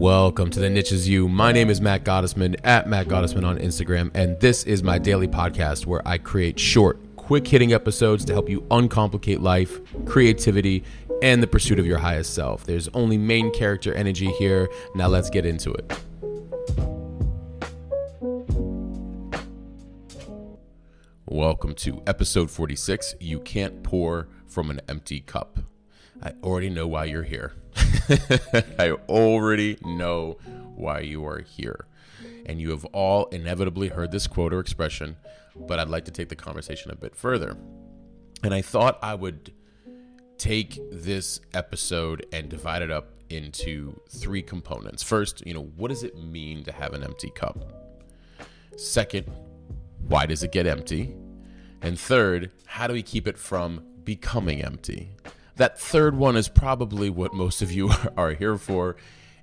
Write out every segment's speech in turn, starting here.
Welcome to the Niche Is You. My name is Matt Gottesman at Matt Gottesman on Instagram, and this is my daily podcast where I create short, quick hitting episodes to help you uncomplicate life, creativity, and the pursuit of your highest self. There's only main character energy here. Now let's get into it. Welcome to episode 46 You Can't Pour from an Empty Cup. I already know why you're here. I already know why you are here. And you have all inevitably heard this quote or expression, but I'd like to take the conversation a bit further. And I thought I would take this episode and divide it up into three components. First, you know, what does it mean to have an empty cup? Second, why does it get empty? And third, how do we keep it from becoming empty? That third one is probably what most of you are here for.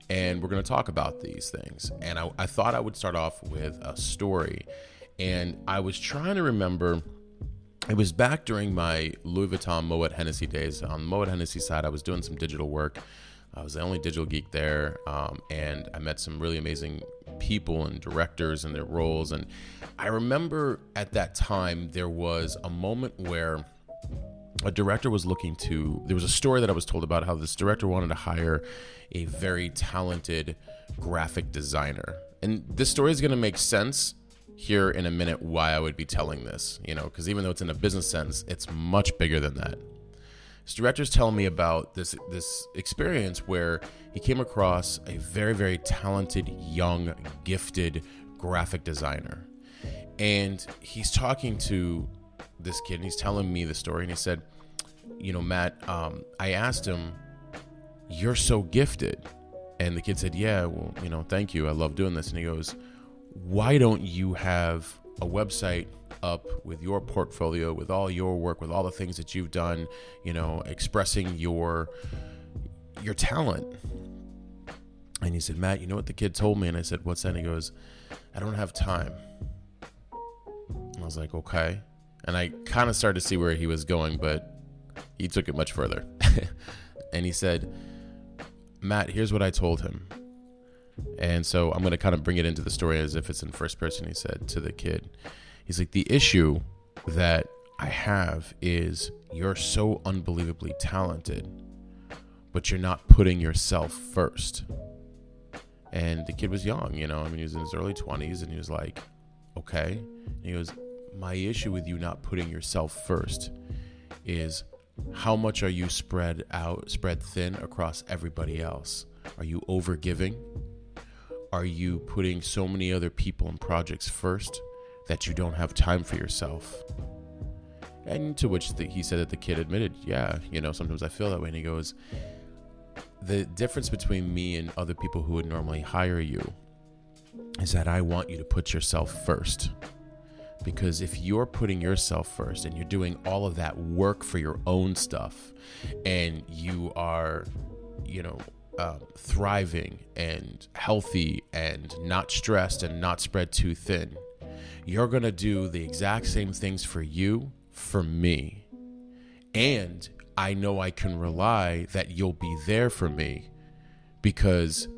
And we're going to talk about these things. And I, I thought I would start off with a story. And I was trying to remember it was back during my Louis Vuitton Moet Hennessy days. On the Moet Hennessy side, I was doing some digital work. I was the only digital geek there, um, and I met some really amazing people and directors and their roles. And I remember at that time there was a moment where a director was looking to there was a story that i was told about how this director wanted to hire a very talented graphic designer. And this story is going to make sense here in a minute why i would be telling this you know because even though it's in a business sense it's much bigger than that. This director's telling me about this this experience where he came across a very very talented young gifted graphic designer. And he's talking to this kid and he's telling me the story and he said you know matt um, i asked him you're so gifted. And the kid said yeah well you know thank you. I love doing this. And he goes why don't you have a website up with your portfolio with all your work with all the things that you've done you know expressing your your talent? And he said matt you know what the kid told me? And i said what's that? And he goes i don't have time. And i was like okay and I kind of started to see where he was going, but he took it much further. and he said, Matt, here's what I told him. And so I'm going to kind of bring it into the story as if it's in first person. He said to the kid, He's like, The issue that I have is you're so unbelievably talented, but you're not putting yourself first. And the kid was young, you know, I mean, he was in his early 20s and he was like, Okay. And he goes, my issue with you not putting yourself first is how much are you spread out, spread thin across everybody else? Are you over giving? Are you putting so many other people and projects first that you don't have time for yourself? And to which the, he said that the kid admitted, yeah, you know, sometimes I feel that way. And he goes, the difference between me and other people who would normally hire you is that I want you to put yourself first. Because if you're putting yourself first and you're doing all of that work for your own stuff and you are, you know, uh, thriving and healthy and not stressed and not spread too thin, you're going to do the exact same things for you, for me. And I know I can rely that you'll be there for me because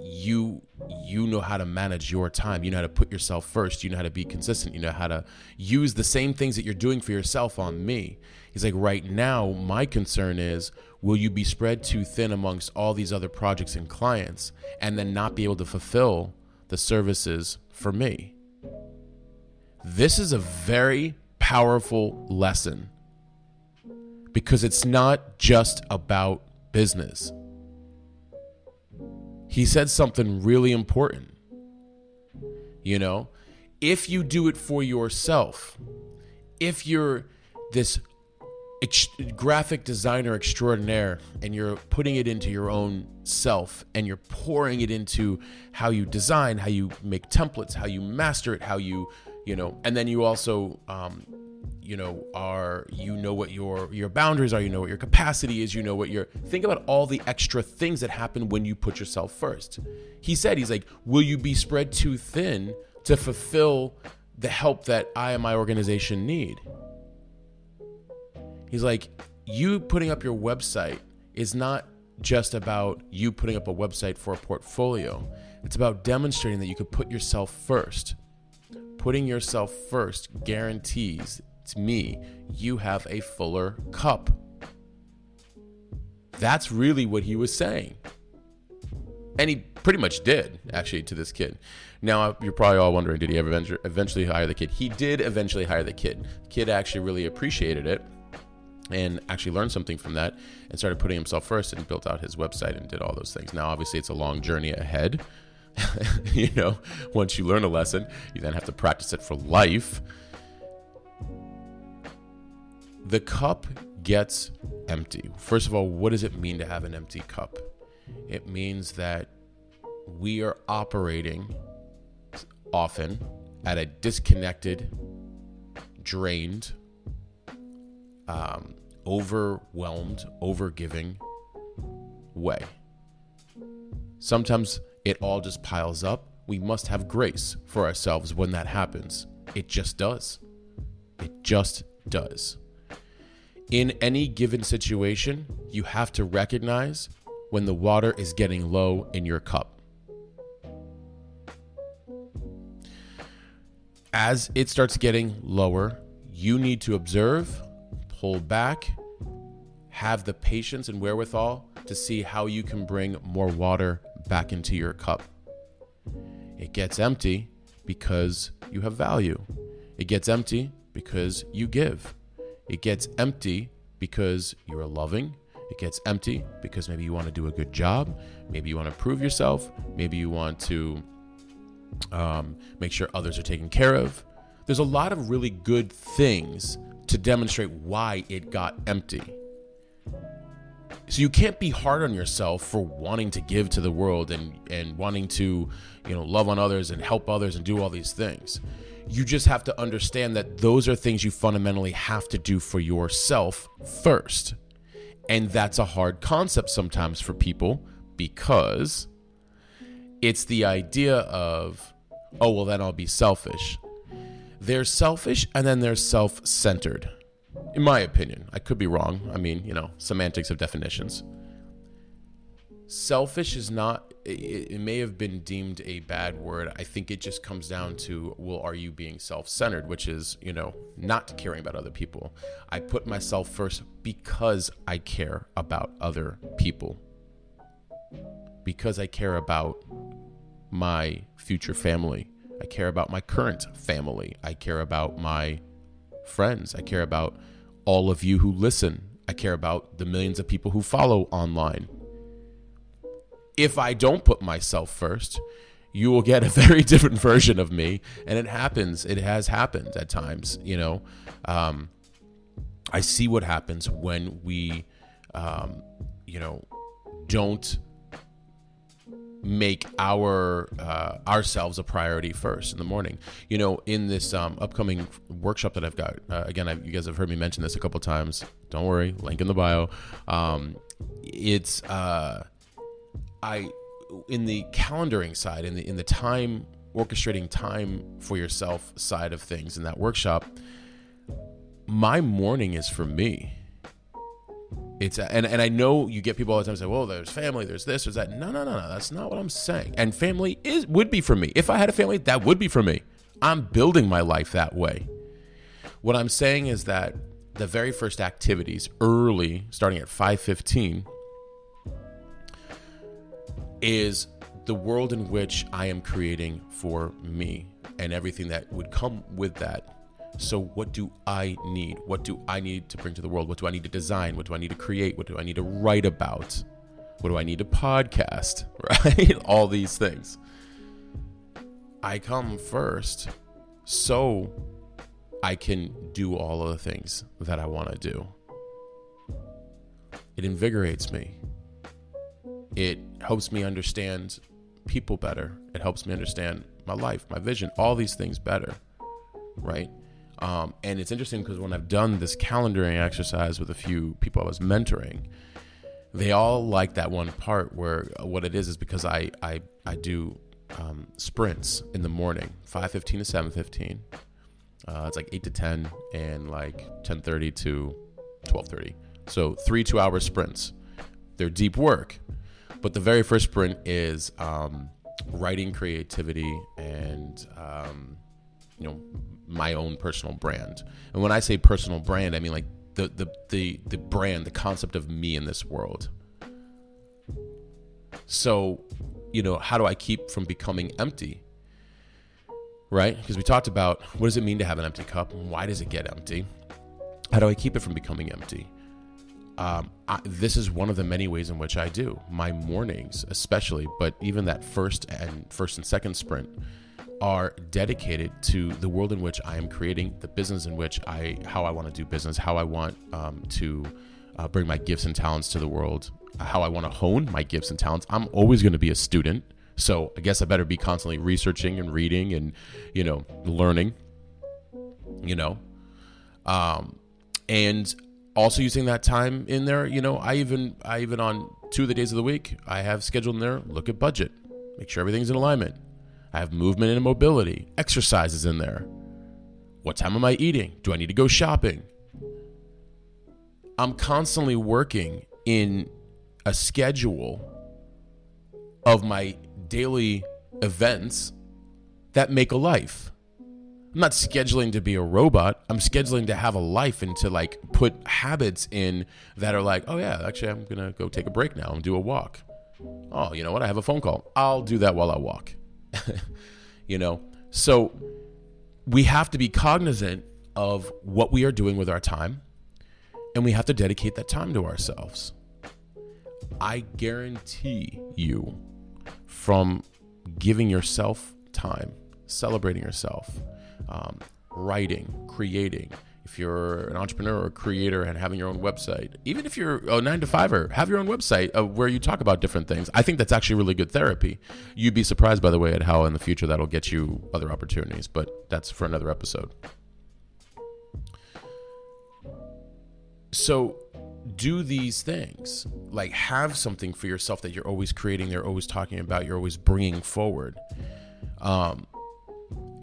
you you know how to manage your time. You know how to put yourself first. You know how to be consistent. You know how to use the same things that you're doing for yourself on me. He's like right now my concern is will you be spread too thin amongst all these other projects and clients and then not be able to fulfill the services for me? This is a very powerful lesson because it's not just about business he said something really important. You know, if you do it for yourself, if you're this ex- graphic designer extraordinaire and you're putting it into your own self and you're pouring it into how you design, how you make templates, how you master it, how you, you know, and then you also um, you know are you know what your your boundaries are you know what your capacity is you know what your think about all the extra things that happen when you put yourself first he said he's like will you be spread too thin to fulfill the help that i and my organization need he's like you putting up your website is not just about you putting up a website for a portfolio. It's about demonstrating that you could put yourself first. Putting yourself first guarantees to me you have a fuller cup. That's really what he was saying. And he pretty much did, actually, to this kid. Now, you're probably all wondering did he ever eventually hire the kid? He did eventually hire the kid. The kid actually really appreciated it and actually learned something from that and started putting himself first and built out his website and did all those things. Now, obviously, it's a long journey ahead. you know, once you learn a lesson, you then have to practice it for life. The cup gets empty. First of all, what does it mean to have an empty cup? It means that we are operating often at a disconnected, drained, um, overwhelmed, overgiving way. Sometimes it all just piles up. We must have grace for ourselves when that happens. It just does. It just does. In any given situation, you have to recognize when the water is getting low in your cup. As it starts getting lower, you need to observe, pull back, have the patience and wherewithal to see how you can bring more water back into your cup. It gets empty because you have value. It gets empty because you give. It gets empty because you're loving. It gets empty because maybe you want to do a good job. Maybe you want to prove yourself. Maybe you want to um, make sure others are taken care of. There's a lot of really good things to demonstrate why it got empty. So you can't be hard on yourself for wanting to give to the world and and wanting to, you know, love on others and help others and do all these things. You just have to understand that those are things you fundamentally have to do for yourself first. And that's a hard concept sometimes for people because it's the idea of, oh, well, then I'll be selfish. They're selfish and then they're self centered in my opinion. I could be wrong. I mean, you know, semantics of definitions. Selfish is not, it, it, may have been deemed a bad word. I think it just comes down to, well, are you being self centered, which is, you know, not caring about other people. I put myself first because I care about other people, because I care about my future family. I care about my current family. I care about my friends. I care about all of you who listen. I care about the millions of people who follow online. If I don't put myself first, you will get a very different version of me. And it happens. It has happened at times, you know. Um, I see what happens when we, um, you know, don't make our uh, ourselves a priority first in the morning. You know, in this um, upcoming workshop that I've got, uh, again, I, you guys have heard me mention this a couple times. Don't worry, link in the bio. Um, it's uh, I in the calendaring side, in the in the time orchestrating time for yourself side of things in that workshop. My morning is for me it's and and I know you get people all the time say, "Well, there's family, there's this, there's that." No, no, no, no. That's not what I'm saying. And family is would be for me. If I had a family, that would be for me. I'm building my life that way. What I'm saying is that the very first activities early, starting at 5:15, is the world in which I am creating for me and everything that would come with that so, what do I need? What do I need to bring to the world? What do I need to design? What do I need to create? What do I need to write about? What do I need to podcast? Right? All these things. I come first so I can do all of the things that I want to do. It invigorates me. It helps me understand people better. It helps me understand my life, my vision, all these things better. Right? Um, and it's interesting because when I've done this calendaring exercise with a few people I was mentoring, they all like that one part where what it is is because I I, I do um, sprints in the morning, five fifteen to seven fifteen. Uh, it's like eight to ten and like ten thirty to twelve thirty. So three two hour sprints. they're deep work. But the very first sprint is um, writing creativity and um, you know my own personal brand. And when I say personal brand, I mean like the the the the brand, the concept of me in this world. So, you know, how do I keep from becoming empty? Right? Because we talked about what does it mean to have an empty cup? Why does it get empty? How do I keep it from becoming empty? Um, I, this is one of the many ways in which I do my mornings, especially, but even that first and first and second sprint are dedicated to the world in which I am creating, the business in which I, how I want to do business, how I want um, to uh, bring my gifts and talents to the world, how I want to hone my gifts and talents. I'm always going to be a student. So I guess I better be constantly researching and reading and, you know, learning, you know. Um, and also using that time in there, you know, I even, I even on two of the days of the week, I have scheduled in there, look at budget, make sure everything's in alignment. I have movement and mobility, exercises in there. What time am I eating? Do I need to go shopping? I'm constantly working in a schedule of my daily events that make a life. I'm not scheduling to be a robot. I'm scheduling to have a life and to like put habits in that are like, oh yeah, actually I'm gonna go take a break now and do a walk. Oh, you know what? I have a phone call. I'll do that while I walk. you know? So we have to be cognizant of what we are doing with our time and we have to dedicate that time to ourselves. I guarantee you from giving yourself time, celebrating yourself, um, writing, creating, if you're an entrepreneur or creator and having your own website, even if you're a nine to fiver, have your own website uh, where you talk about different things. I think that's actually really good therapy. You'd be surprised, by the way, at how in the future that'll get you other opportunities, but that's for another episode. So, do these things like have something for yourself that you're always creating, they're always talking about, you're always bringing forward. Um,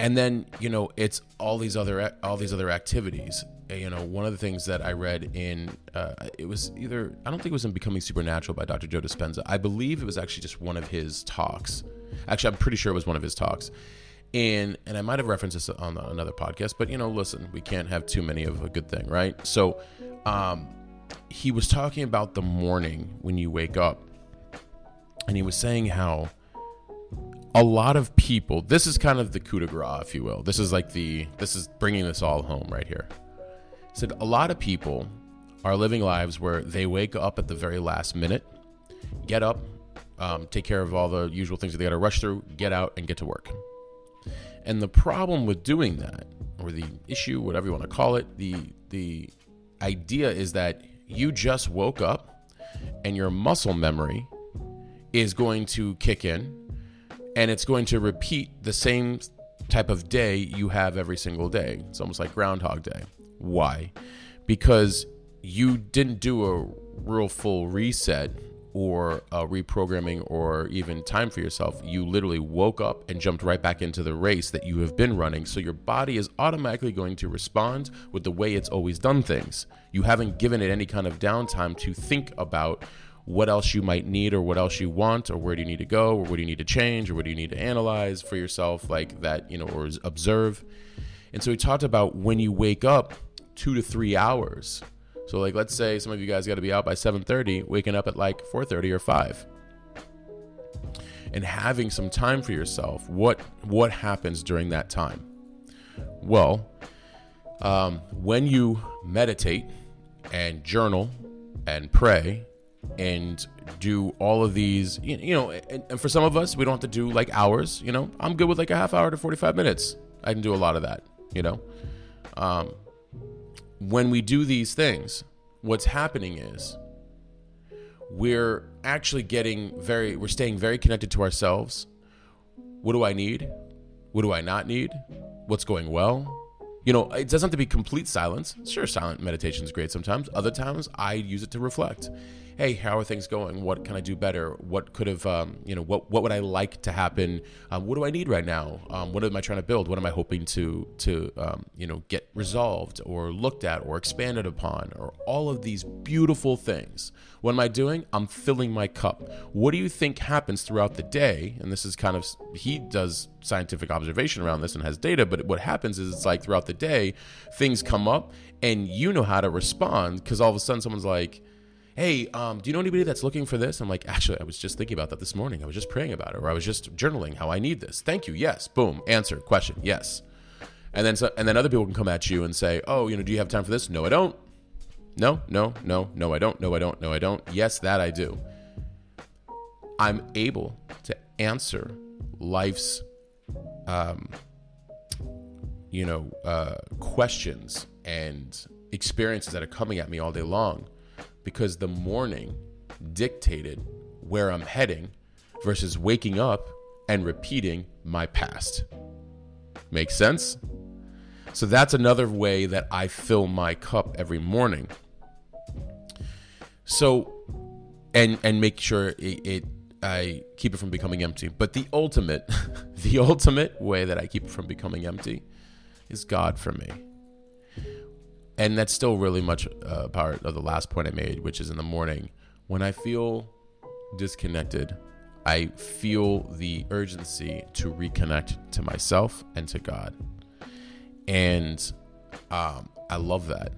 and then you know it's all these other all these other activities. You know one of the things that i read in uh, it was either i don't think it was in becoming supernatural by dr joe dispenza. I believe it was actually just one of his talks. Actually i'm pretty sure it was one of his talks. And and i might have referenced this on another podcast but you know listen we can't have too many of a good thing right? So um he was talking about the morning when you wake up. And he was saying how a lot of people this is kind of the coup de grace if you will. This is like the this is bringing this all home right here. Said a lot of people are living lives where they wake up at the very last minute get up um, take care of all the usual things that they got to rush through get out and get to work. And the problem with doing that or the issue whatever you want to call it the the idea is that you just woke up and your muscle memory is going to kick in and it's going to repeat the same type of day you have every single day. It's almost like Groundhog Day. Why? Because you didn't do a real full reset or reprogramming or even time for yourself. You literally woke up and jumped right back into the race that you have been running. So your body is automatically going to respond with the way it's always done things. You haven't given it any kind of downtime to think about what else you might need or what else you want or where do you need to go or what do you need to change or what do you need to analyze for yourself like that you know or observe. And so we talked about when you wake up two to three hours. So like let's say some of you guys got to be out by 7.30 waking up at like 4.30 or 5 and having some time for yourself. What what happens during that time? Well um, when you meditate and journal and pray and do all of these you know and, for some of us we don't have to do like hours you know? I'm good with like a half hour to 45 minutes. I can do a lot of that you know? Um, when we do these things what's happening is we're actually getting very we're staying very connected to ourselves. What do i need? What do i not need? What's going well you know it doesn't have to be complete silence sure silent meditation is great sometimes other times i use it to reflect hey, how are things going? What can I do better? What could have, um, you know, what what would I like to happen? Um, what do I need right now? Um, what am I trying to build? What am I hoping to to um, you know get resolved or looked at or expanded upon or all of these beautiful things? What am I doing? I'm filling my cup. What do you think happens throughout the day? And this is kind of he does scientific observation around this and has data, but what happens is it's like throughout the day, things come up and you know how to respond because all of a sudden someone's like hey, um, do you know anybody that's looking for this? I'm like, actually, I was just thinking about that this morning. I was just praying about it, or I was just journaling how I need this. Thank you. Yes. Boom. Answer. Question. Yes. And then, so, and then other people can come at you and say, oh, you know, do you have time for this? No, I don't. No, no, no, no, I don't. No, I don't. No, I don't. Yes, that I do. I'm able to answer life's, um, you know, uh, questions and experiences that are coming at me all day long because the morning dictated where I'm heading versus waking up and repeating my past. Make sense? So that's another way that I fill my cup every morning. So and and make sure it, it I keep it from becoming empty. But the ultimate the ultimate way that I keep it from becoming empty is God for me and that's still really much a uh, part of the last point I made, which is in the morning when I feel disconnected. I feel the urgency to reconnect to myself and to God, and um, I love that.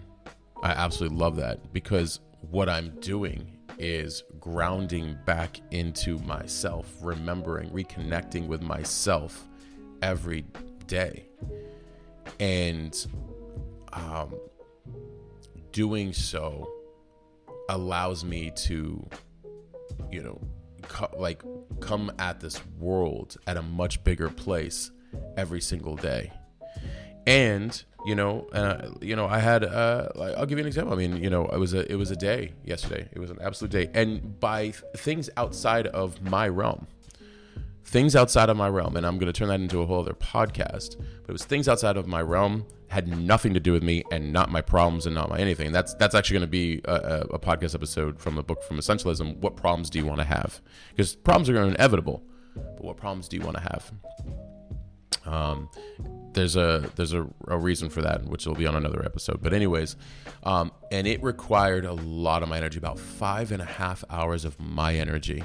I absolutely love that because what I'm doing is grounding back into myself, remembering, reconnecting with myself every day. And um, doing so allows me to, you know, co- like come at this world at a much bigger place every single day. And you know, uh, you know, I had. Uh, I'll give you an example. I mean, you know, it was a it was a day yesterday. It was an absolute day, and by things outside of my realm, things outside of my realm, and I'm going to turn that into a whole other podcast. But it was things outside of my realm had nothing to do with me and not my problems and not my anything. That's that's actually going to be a, a, podcast episode from a book from Essentialism. What problems do you want to have? Because problems are inevitable, but what problems do you want to have? Um, there's a there's a, a, reason for that, which will be on another episode. But anyways, um, and it required a lot of my energy, about five and a half hours of my energy,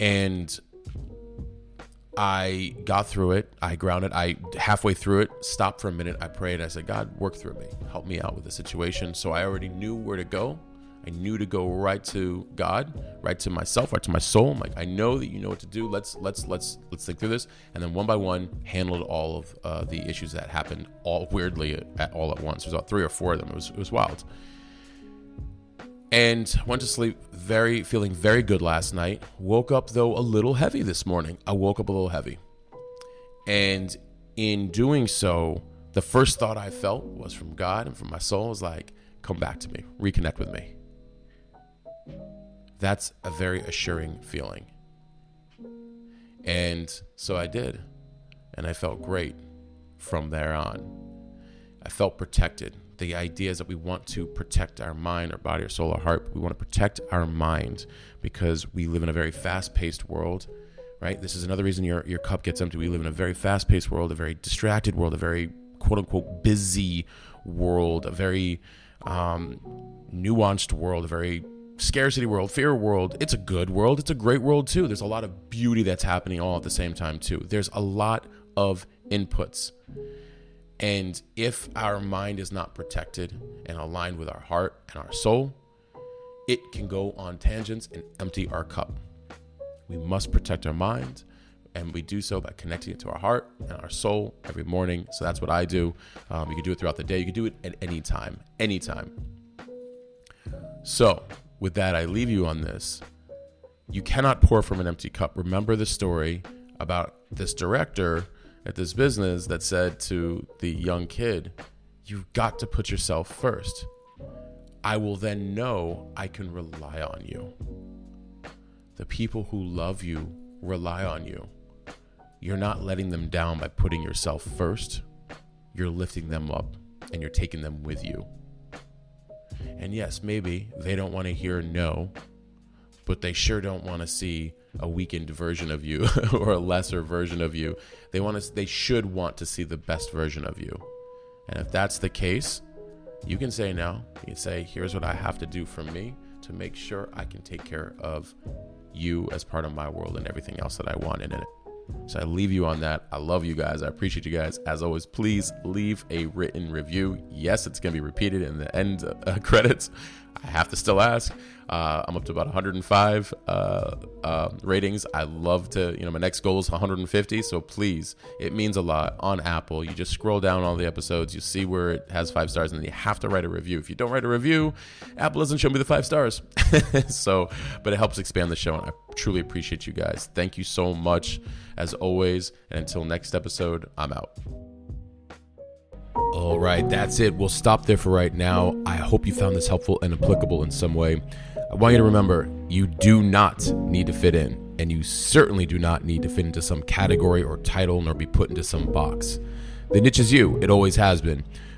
and I got through it. I grounded. I halfway through it, stopped for a minute. I prayed. I said, God, work through me. Help me out with the situation. So I already knew where to go. I knew to go right to God, right to myself, right to my soul. I'm like, I know that you know what to do. Let's let's let's let's think through this. And then one by one, handled all of uh, the issues that happened all weirdly at all at once. There's about three or four of them. It was it was wild and went to sleep very feeling very good last night woke up though a little heavy this morning i woke up a little heavy and in doing so the first thought i felt was from god and from my soul was like come back to me reconnect with me that's a very assuring feeling and so i did and i felt great from there on i felt protected the idea is that we want to protect our mind, our body, our soul, our heart. We want to protect our mind because we live in a very fast paced world, right? This is another reason your, your cup gets empty. We live in a very fast paced world, a very distracted world, a very quote unquote busy world, a very um, nuanced world, a very scarcity world, fear world. It's a good world. It's a great world too. There's a lot of beauty that's happening all at the same time too. There's a lot of inputs. And if our mind is not protected and aligned with our heart and our soul, it can go on tangents and empty our cup. We must protect our mind, and we do so by connecting it to our heart and our soul every morning. So that's what I do. Um, you can do it throughout the day. You can do it at any time, anytime. So, with that, I leave you on this. You cannot pour from an empty cup. Remember the story about this director at this business that said to the young kid, You've got to put yourself first. I will then know I can rely on you. The people who love you rely on you. You're not letting them down by putting yourself first. You're lifting them up and you're taking them with you. And yes, maybe they don't want to hear no, but they sure don't want to see a weakened version of you or a lesser version of you. They want to they should want to see the best version of you. And if that's the case, you can say no. You can say here's what I have to do for me to make sure I can take care of you as part of my world and everything else that I want in it. So I leave you on that. I love you guys. I appreciate you guys. As always, please leave a written review. Yes, it's going to be repeated in the end uh, credits. I have to still ask. Uh, I'm up to about 105 uh, uh, ratings. I love to, you know, my next goal is 150. So please, it means a lot on Apple. You just scroll down all the episodes, you see where it has five stars, and then you have to write a review. If you don't write a review, Apple doesn't show me the five stars. so, but it helps expand the show, and I truly appreciate you guys. Thank you so much, as always. And until next episode, I'm out. All right, that's it. We'll stop there for right now. I hope you found this helpful and applicable in some way. I want you to remember you do not need to fit in, and you certainly do not need to fit into some category or title nor be put into some box. The niche is you, it always has been.